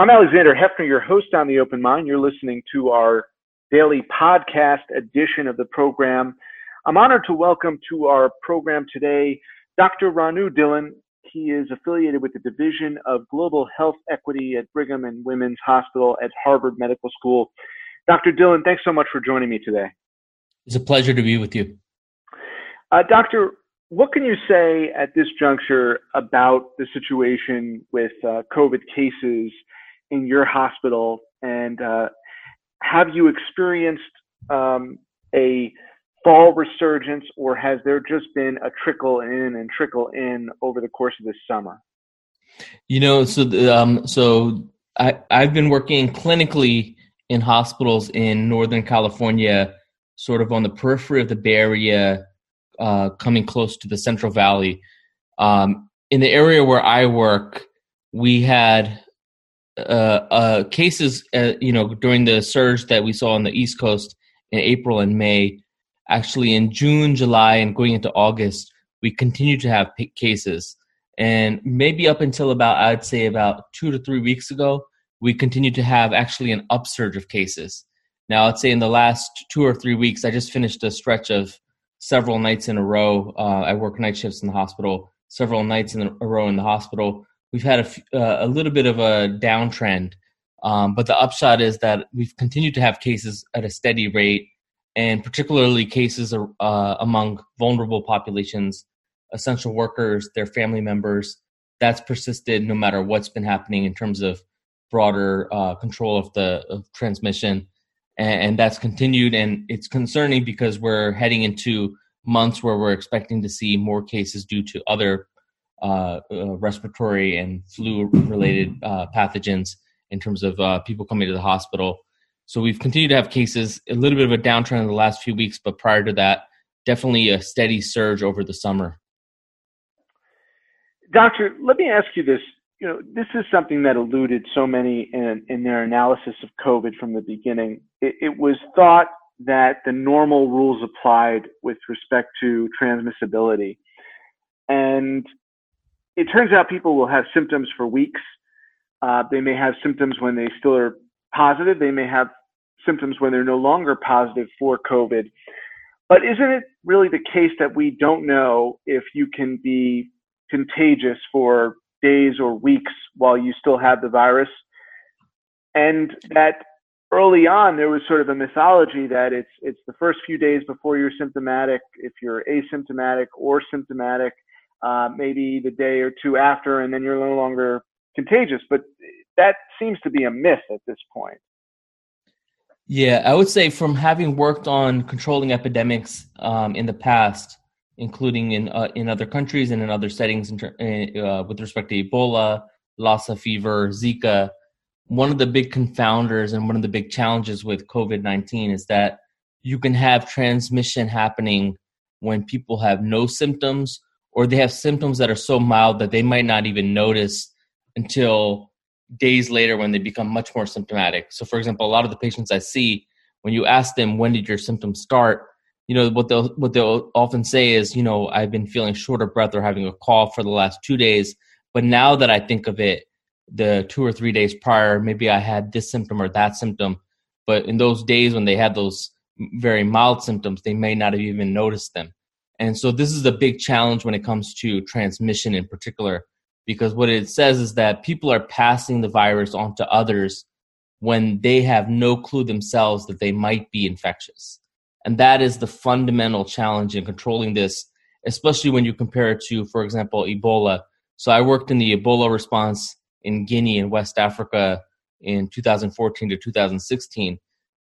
I'm Alexander Heffner, your host on The Open Mind. You're listening to our daily podcast edition of the program. I'm honored to welcome to our program today Dr. Ranu Dhillon. He is affiliated with the Division of Global Health Equity at Brigham and Women's Hospital at Harvard Medical School. Dr. Dhillon, thanks so much for joining me today. It's a pleasure to be with you. Uh, doctor, what can you say at this juncture about the situation with uh, COVID cases in your hospital? And uh, have you experienced um, a fall resurgence, or has there just been a trickle in and trickle in over the course of this summer? You know, so um, so I I've been working clinically in hospitals in Northern California, sort of on the periphery of the Bay Area, uh, coming close to the Central Valley. Um, in the area where I work, we had uh, uh, cases, uh, you know, during the surge that we saw on the East Coast in April and May. Actually, in June, July, and going into August, we continued to have cases. And maybe up until about, I'd say, about two to three weeks ago, we continued to have actually an upsurge of cases. Now, I'd say in the last two or three weeks, I just finished a stretch of several nights in a row. Uh, I work night shifts in the hospital, several nights in a row in the hospital. We've had a, uh, a little bit of a downtrend, um, but the upshot is that we've continued to have cases at a steady rate, and particularly cases uh, among vulnerable populations, essential workers, their family members. That's persisted no matter what's been happening in terms of broader uh, control of the of transmission, and, and, that's continued. And it's concerning because we're heading into months where we're expecting to see more cases due to other uh, uh, respiratory and flu-related uh, pathogens in terms of uh, people coming to the hospital. So we've continued to have cases, a little bit of a downtrend in the last few weeks, but prior to that, definitely a steady surge over the summer. Doctor, let me ask you this you know, this is something that eluded so many in, in their analysis of COVID from the beginning. It, it, was thought that the normal rules applied with respect to transmissibility. And it turns out people will have symptoms for weeks. Uh, they may have symptoms when they still are positive. They may have symptoms when they're no longer positive for COVID. But isn't it really the case that we don't know if you can be contagious for days or weeks while you still have the virus. And that early on there was sort of a mythology that it's it's the first few days before you're symptomatic, if you're asymptomatic or symptomatic, uh, maybe the day or two after, and then you're no longer contagious. But that seems to be a myth at this point. Yeah, I would say from having worked on controlling epidemics um, in the past, including in uh, in other countries and in other settings ter- uh, with respect to Ebola, Lassa fever, Zika. One of the big confounders and one of the big challenges with COVID nineteen is that you can have transmission happening when people have no symptoms or they have symptoms that are so mild that they might not even notice until days later when they become much more symptomatic. So, for example, a lot of the patients I see, when you ask them when did your symptoms start, you know what they'll what they'll often say is you know i've been feeling short of breath or having a cough for the last two days. But now that i think of it the two or three days prior maybe i had this symptom or that symptom. But in those days when they had those very mild symptoms they may not have even noticed them and so this is a big challenge when it comes to transmission in particular because what it says is that people are passing the virus on to others when they have no clue themselves that they might be infectious and that is the fundamental challenge in controlling this, especially when you compare it to, for example, Ebola. So I worked in the Ebola response in Guinea in West Africa in 2014 to 2016.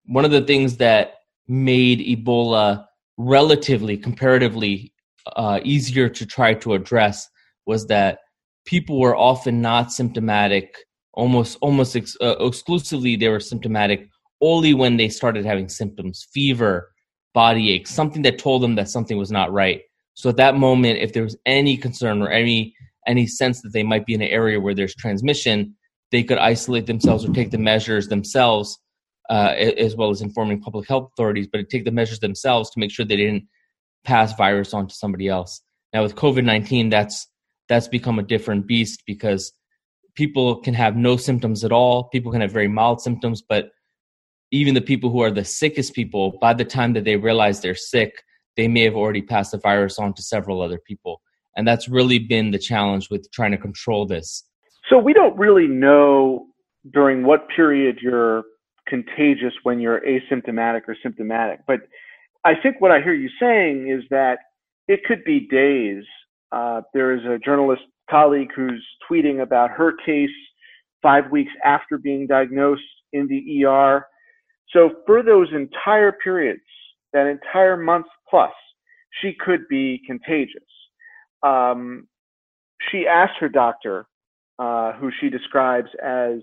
One of the things that made Ebola relatively, comparatively uh, easier to try to address was that people were often not symptomatic. Almost, almost ex- uh, exclusively, they were symptomatic only when they started having symptoms, fever, body ache, something that told them that something was not right. So at that moment, if there was any concern or any any sense that they might be in an area where there's transmission, they could isolate themselves or take the measures themselves, uh, as well as informing public health authorities, but to take the measures themselves to make sure they didn't pass virus on to somebody else. Now with COVID nineteen, that's that's become a different beast because people can have no symptoms at all. People can have very mild symptoms, but even the people who are the sickest people, by the time that they realize they're sick, they may have already passed the virus on to several other people. And that's really been the challenge with trying to control this. So we don't really know during what period you're contagious when you're asymptomatic or symptomatic. But I think what I hear you saying is that it could be days. Uh, there is a journalist colleague who's tweeting about her case five weeks after being diagnosed in the ER. So for those entire periods, that entire month plus, she could be contagious. Um, she asked her doctor, uh, who she describes as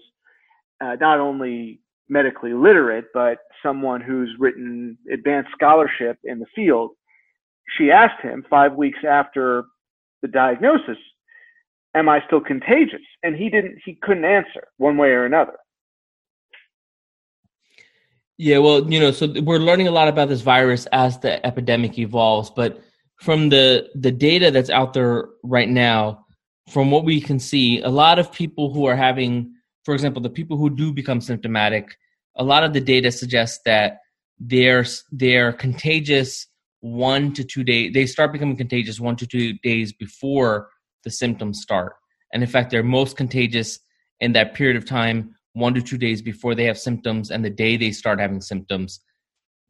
uh, not only medically literate, but someone who's written advanced scholarship in the field. She asked him five weeks after the diagnosis, am I still contagious? And he didn't, he couldn't answer one way or another. Yeah, well, you know, so we're learning a lot about this virus as the epidemic evolves, but from the the data that's out there right now, from what we can see, a lot of people who are having, for example, the people who do become symptomatic, a lot of the data suggests that they're they're contagious one to two days. They start becoming contagious one to two days before the symptoms start, and in fact, they're most contagious in that period of time one to two days before they have symptoms and the day they start having symptoms,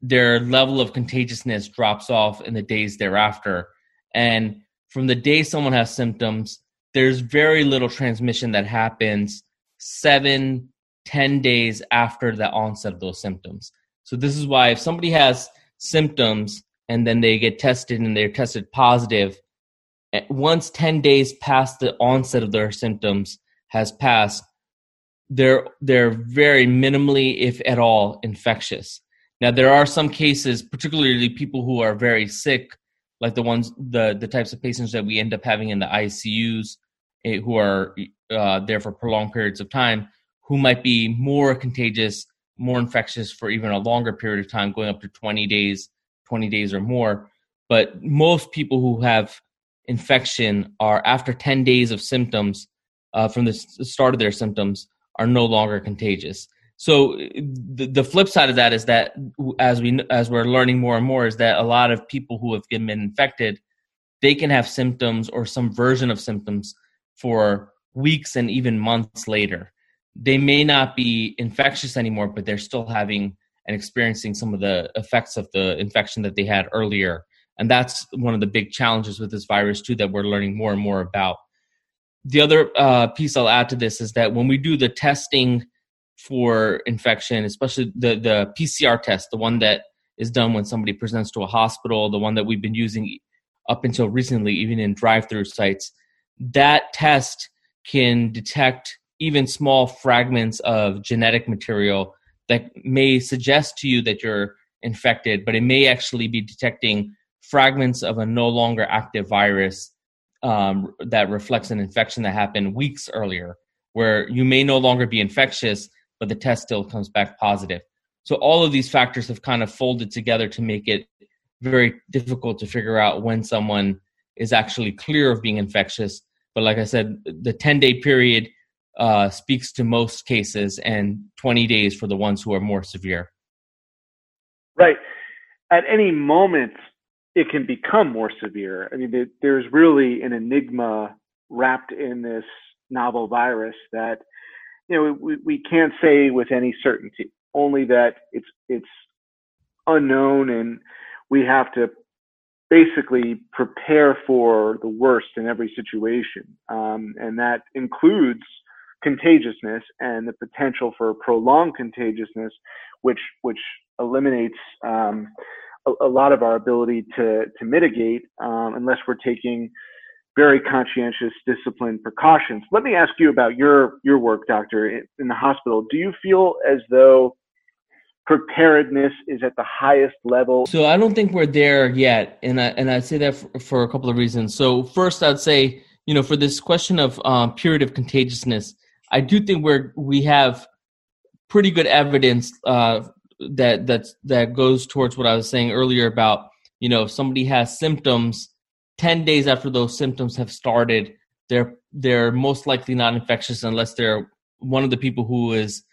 their level of contagiousness drops off in the days thereafter. And from the day someone has symptoms, there's very little transmission that happens seven, ten days after the onset of those symptoms. So this is why if somebody has symptoms and then they get tested and they're tested positive, eh, once 10 days past the onset of their symptoms has passed, they're they're very minimally, if at all, infectious. Now there are some cases, particularly people who are very sick, like the ones the the types of patients that we end up having in the ICUs, who are uh, there for prolonged periods of time, who might be more contagious, more infectious for even a longer period of time, going up to 20 days, 20 days or more. But most people who have infection are after 10 days of symptoms uh, from the start of their symptoms are no longer contagious. So the, the flip side of that is that as we as we're learning more and more is that a lot of people who have been infected, they can have symptoms or some version of symptoms for weeks and even months later. They may not be infectious anymore, but they're still having and experiencing some of the effects of the infection that they had earlier. And that's one of the big challenges with this virus too that we're learning more and more about the other uh, piece I'll add to this is that when we do the testing for infection, especially the the PCR test, the one that is done when somebody presents to a hospital, the one that we've been using up until recently, even in drive-through sites, that test can detect even small fragments of genetic material that may suggest to you that you're infected, but it may actually be detecting fragments of a no longer active virus um, that reflects an infection that happened weeks earlier, where you may no longer be infectious, but the test still comes back positive. So all of these factors have kind of folded together to make it very difficult to figure out when someone is actually clear of being infectious. But like I said, the 10 day period uh, speaks to most cases, and 20 days for the ones who are more severe. Right. At any moment, it can become more severe. I mean, there's really an enigma wrapped in this novel virus that you know we, we can't say with any certainty. Only that it's it's unknown, and we have to basically prepare for the worst in every situation, um, and that includes contagiousness and the potential for prolonged contagiousness, which which eliminates um, a, a lot of our ability to to mitigate um, unless we're taking very conscientious disciplined precautions. Let me ask you about your your work, doctor, in, in the hospital. Do you feel as though preparedness is at the highest level? So I don't think we're there yet, and I and I'd say that for, for a couple of reasons. So first, I'd say you know for this question of um, period of contagiousness, I do think we're we have pretty good evidence uh, that that's that goes towards what I was saying earlier about you know if somebody has symptoms 10 days after those symptoms have started they're they're most likely not infectious unless they're one of the people who is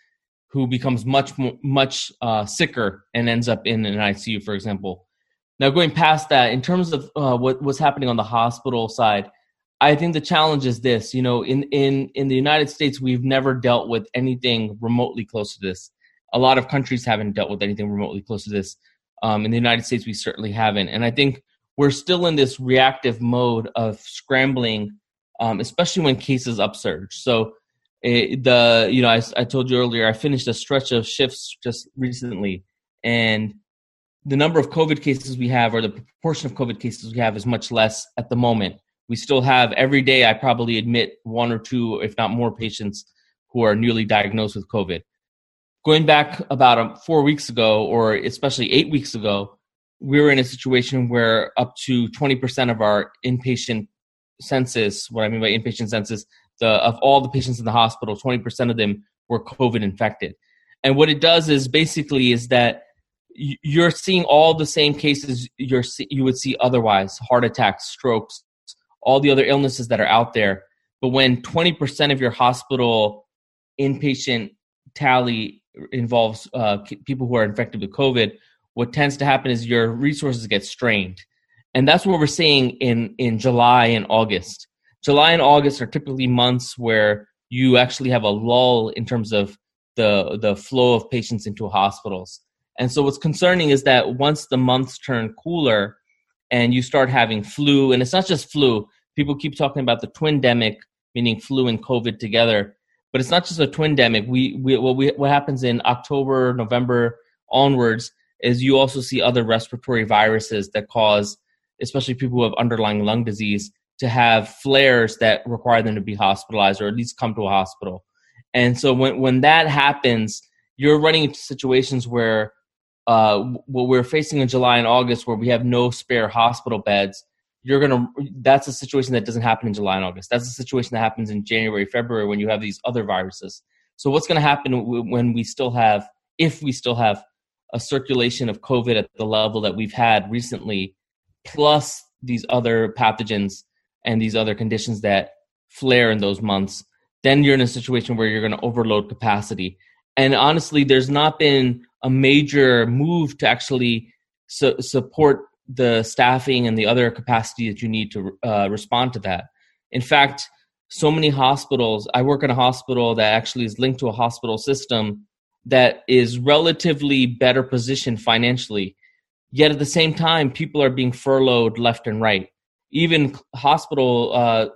who becomes much much uh, sicker and ends up in an ICU, for example. Now, going past that, in terms of uh, what what's happening on the hospital side, I think the challenge is this. You know, in in in the United States, we've never dealt with anything remotely close to this. A lot of countries haven't dealt with anything remotely close to this. Um, in the United States, we certainly haven't, and I think we're still in this reactive mode of scrambling, um, especially when cases upsurge. So it, the you know I, I told you earlier I finished a stretch of shifts just recently, and the number of COVID cases we have or the proportion of COVID cases we have is much less at the moment. We still have every day. I probably admit one or two, if not more, patients who are newly diagnosed with COVID. Going back about um, four weeks ago, or especially eight weeks ago, we were in a situation where up to 20% of our inpatient census, what I mean by inpatient census, the, of all the patients in the hospital, 20% of them were COVID infected. And what it does is basically is that you're seeing all the same cases you're you would see otherwise heart attacks strokes all the other illnesses that are out there. But when 20% of your hospital inpatient tally involves uh, people who are infected with covid what tends to happen is your resources get strained. And that's what we're seeing in in july and august July and August are typically months where you actually have a lull in terms of the the flow of patients into hospitals. And so what's concerning is that once the months turn cooler and you start having flu, and it's not just flu, people keep talking about the twindemic, meaning flu and COVID together. But it's not just a twindemic. We, we, what, we, what happens in October, November onwards is you also see other respiratory viruses that cause, especially people who have underlying lung disease, to have flares that require them to be hospitalized or at least come to a hospital. And so when when that happens, you're running into situations where uh, what we're facing in July and August, where we have no spare hospital beds. You're gonna. That's a situation that doesn't happen in July and August. That's a situation that happens in January, February, when you have these other viruses. So what's going to happen when we still have, if we still have a circulation of COVID at the level that we've had recently, plus these other pathogens and these other conditions that flare in those months, then you're in a situation where you're going to overload capacity. And honestly, there's not been a major move to actually su- support the staffing and the other capacity that you need to uh, respond to that. In fact, so many hospitals, I work in a hospital that actually is linked to a hospital system that is relatively better positioned financially. Yet at the same time, people are being furloughed left and right even hospital uh,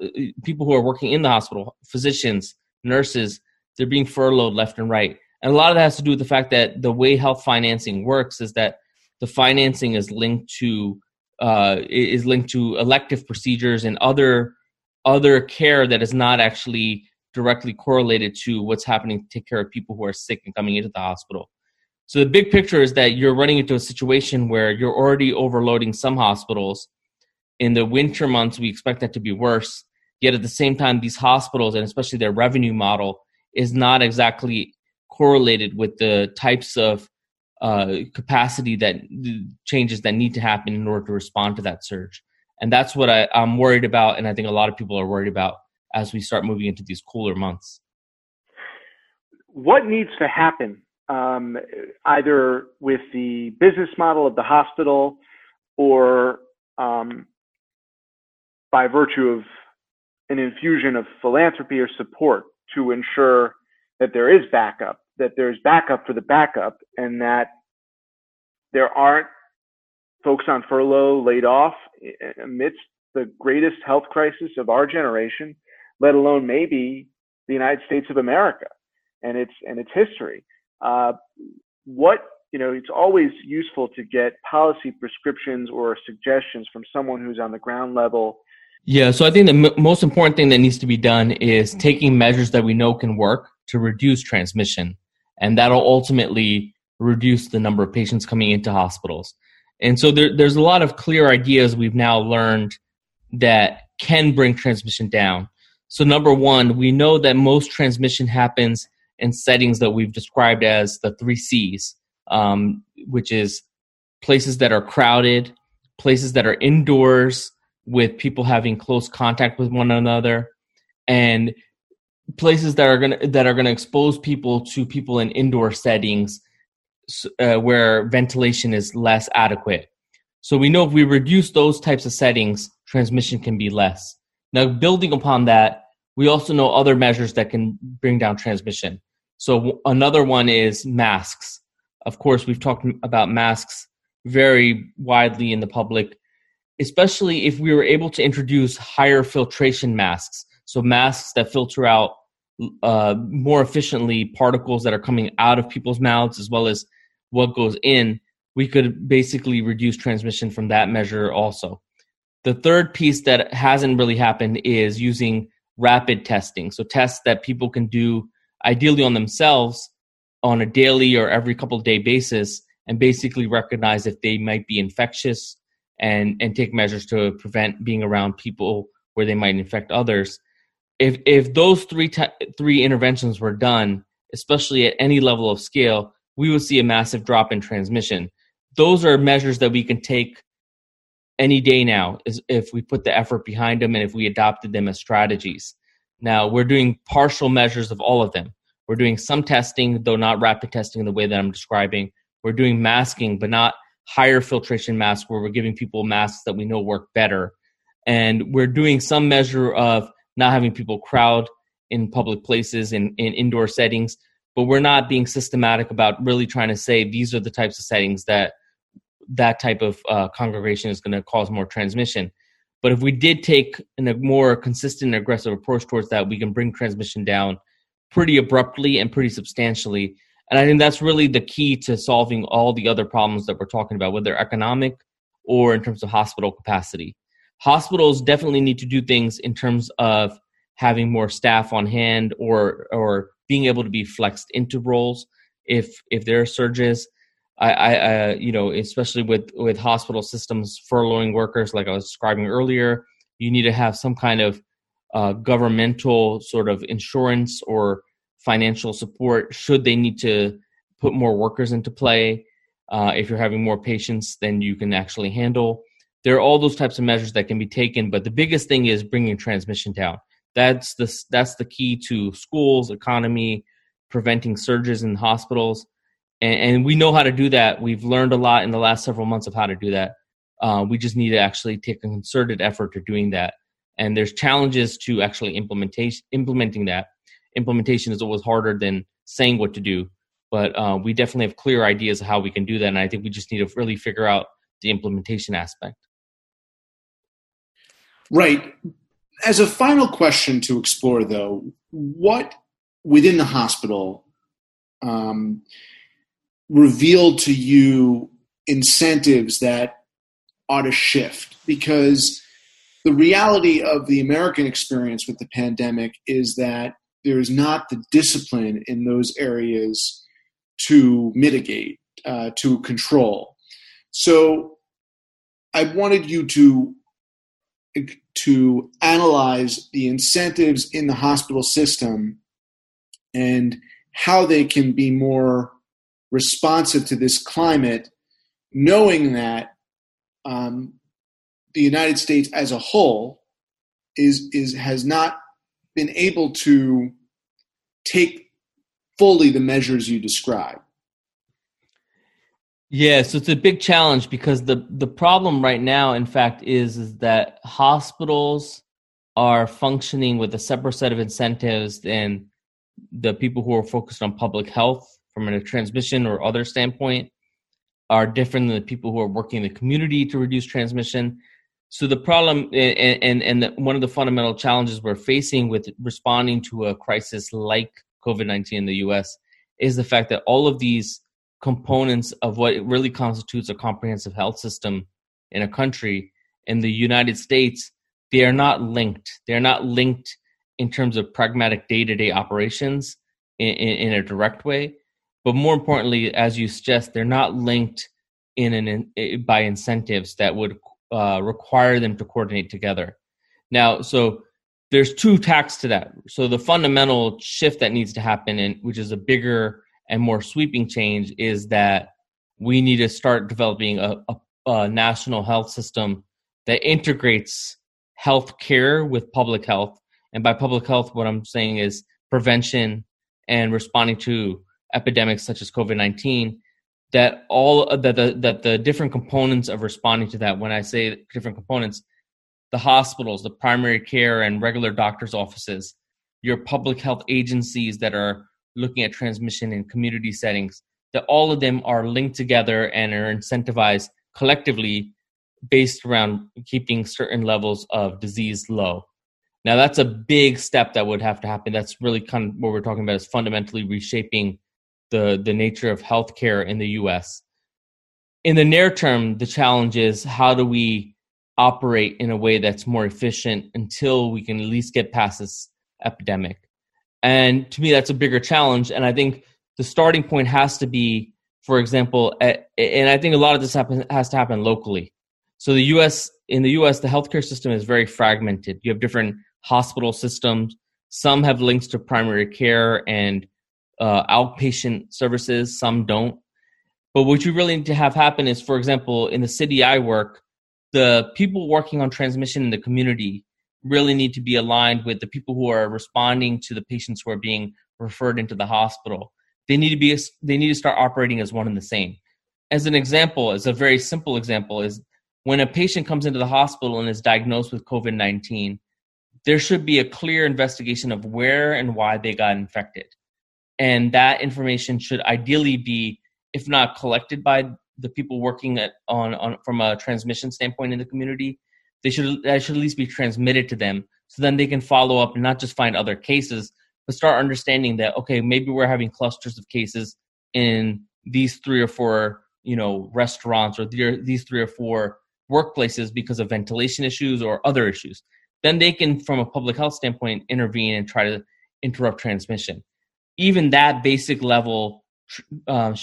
people who are working in the hospital, physicians, nurses, they're being furloughed left and right. And a lot of that has to do with the fact that the way health financing works is that the financing is linked to uh, is linked to elective procedures and other other care that is not actually directly correlated to what's happening to take care of people who are sick and coming into the hospital. So the big picture is that you're running into a situation where you're already overloading some hospitals in the winter months, we expect that to be worse. Yet at the same time, these hospitals and especially their revenue model is not exactly correlated with the types of uh, capacity that changes that need to happen in order to respond to that surge. And that's what I, I'm worried about, and I think a lot of people are worried about as we start moving into these cooler months. What needs to happen, um, either with the business model of the hospital or um, by virtue of an infusion of philanthropy or support to ensure that there is backup, that there's backup for the backup, and that there aren't folks on furlough laid off amidst the greatest health crisis of our generation, let alone maybe the United States of America and its and its history. Uh, what you know, it's always useful to get policy prescriptions or suggestions from someone who's on the ground level yeah, so I think the m- most important thing that needs to be done is taking measures that we know can work to reduce transmission, and that'll ultimately reduce the number of patients coming into hospitals. And so there, there's a lot of clear ideas we've now learned that can bring transmission down. So number one, we know that most transmission happens in settings that we've described as the three C's, um, which is places that are crowded, places that are indoors, with people having close contact with one another, and places that are going to that are going to expose people to people in indoor settings uh, where ventilation is less adequate. So we know if we reduce those types of settings, transmission can be less. Now, building upon that, we also know other measures that can bring down transmission. So another one is masks. Of course, we've talked about masks very widely in the public, especially if we were able to introduce higher filtration masks. So masks that filter out uh, more efficiently particles that are coming out of people's mouths as well as what goes in, we could basically reduce transmission from that measure also. The third piece that hasn't really happened is using rapid testing. So tests that people can do ideally on themselves on a daily or every couple day basis and basically recognize if they might be infectious and and take measures to prevent being around people where they might infect others. If if those three te- three interventions were done especially at any level of scale we would see a massive drop in transmission. Those are measures that we can take any day now is if we put the effort behind them and if we adopted them as strategies. Now we're doing partial measures of all of them. We're doing some testing though not rapid testing in the way that i'm describing. We're doing masking, but not higher filtration masks where we're giving people masks that we know work better. And we're doing some measure of not having people crowd in public places in, in indoor settings, but we're not being systematic about really trying to say these are the types of settings that that type of uh, congregation is going to cause more transmission. But if we did take a more consistent and aggressive approach towards that, we can bring transmission down pretty abruptly and pretty substantially and I think that's really the key to solving all the other problems that we're talking about, whether economic or in terms of hospital capacity. Hospitals definitely need to do things in terms of having more staff on hand or or being able to be flexed into roles if if there are surges. I, I you know especially with with hospital systems furloughing workers like I was describing earlier, you need to have some kind of uh, governmental sort of insurance or financial support should they need to put more workers into play. Uh, if you're having more patients than you can actually handle, there are all those types of measures that can be taken. But the biggest thing is bringing transmission down. That's the that's the key to schools, economy, preventing surges in hospitals, and, and we know how to do that. We've learned a lot in the last several months of how to do that. Uh, we just need to actually take a concerted effort to doing that. And there's challenges to actually implementation implementing that implementation is always harder than saying what to do. But uh, we definitely have clear ideas of how we can do that, and I think we just need to really figure out the implementation aspect. Right. As a final question to explore, though, what within the hospital um, revealed to you incentives that ought to shift? Because the reality of the American experience with the pandemic is that there is not the discipline in those areas to mitigate, uh, to control. So I wanted you to to analyze the incentives in the hospital system and how they can be more responsive to this climate, knowing that um, the United States as a whole is is has not been able to take fully the measures you describe? Yeah, so it's a big challenge because the the problem right now, in fact, is is that hospitals are functioning with a separate set of incentives than the people who are focused on public health from a transmission or other standpoint are different than the people who are working in the community to reduce transmission. So the problem and and, and the, one of the fundamental challenges we're facing with responding to a crisis like COVID nineteen in the U.S. is the fact that all of these components of what really constitutes a comprehensive health system in a country in the United States they are not linked. They are not linked in terms of pragmatic day to day operations in, in, in a direct way. But more importantly, as you suggest, they're not linked in an in, by incentives that would uh, require them to coordinate together. Now, so there's two tacks to that. So the fundamental shift that needs to happen, and which is a bigger and more sweeping change, is that we need to start developing a, a, a national health system that integrates health care with public health And by public health, what I'm saying is prevention and responding to epidemics such as COVID 19 that all that the that the different components of responding to that. When i say different components the hospitals the primary care and regular doctors offices your public health agencies that are looking at transmission in community settings that all of them are linked together and are incentivized collectively based around keeping certain levels of disease low. Now that's a big step that would have to happen. That's really kind of what we're talking about is fundamentally reshaping the the nature of healthcare in the U.S. In the near term, the challenge is how do we operate in a way that's more efficient until we can at least get past this epidemic. And to me, that's a bigger challenge. And I think the starting point has to be, for example, and I think a lot of this happen, has to happen locally. So the U.S. in the U.S. the healthcare system is very fragmented. You have different hospital systems. Some have links to primary care and uh, outpatient services, some don't. But what you really need to have happen is, for example, in the city I work, the people working on transmission in the community really need to be aligned with the people who are responding to the patients who are being referred into the hospital. They need to be they need to start operating as one and the same. As an example, as a very simple example, is when a patient comes into the hospital and is diagnosed with COVID 19, there should be a clear investigation of where and why they got infected and that information should ideally be if not collected by the people working at, on, on from a transmission standpoint in the community they should that should at least be transmitted to them. So then they can follow up and not just find other cases but start understanding that okay maybe we're having clusters of cases in these three or four you know restaurants or these three or four workplaces because of ventilation issues or other issues. Then they can from a public health standpoint intervene and try to interrupt transmission even that basic level uh,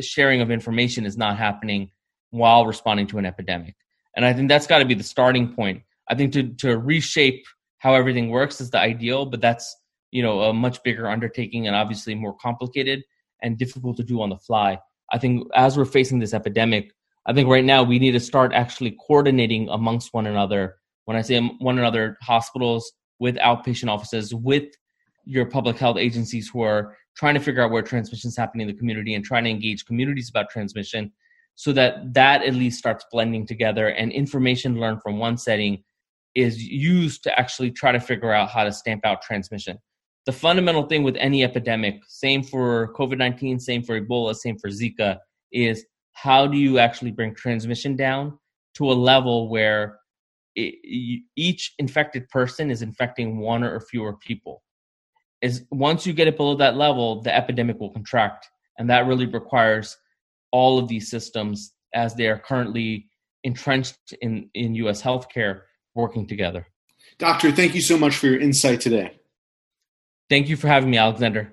sharing of information is not happening while responding to an epidemic. And I think that's got to be the starting point. I think to, to reshape how everything works is the ideal, but that's you know a much bigger undertaking and obviously more complicated and difficult to do on the fly. I think as we're facing this epidemic, I think right now we need to start actually coordinating amongst one another. When I say one another, hospitals with outpatient offices, with your public health agencies who are trying to figure out where transmission is happening in the community and trying to engage communities about transmission so that that at least starts blending together and information learned from one setting is used to actually try to figure out how to stamp out transmission. The fundamental thing with any epidemic same for covid-19 same for ebola same for zika is how do you actually bring transmission down to a level where it, each infected person is infecting one or fewer people is once you get it below that level, the epidemic will contract. And that really requires all of these systems as they are currently entrenched in, in US healthcare working together. Doctor, thank you so much for your insight today. Thank you for having me, Alexander.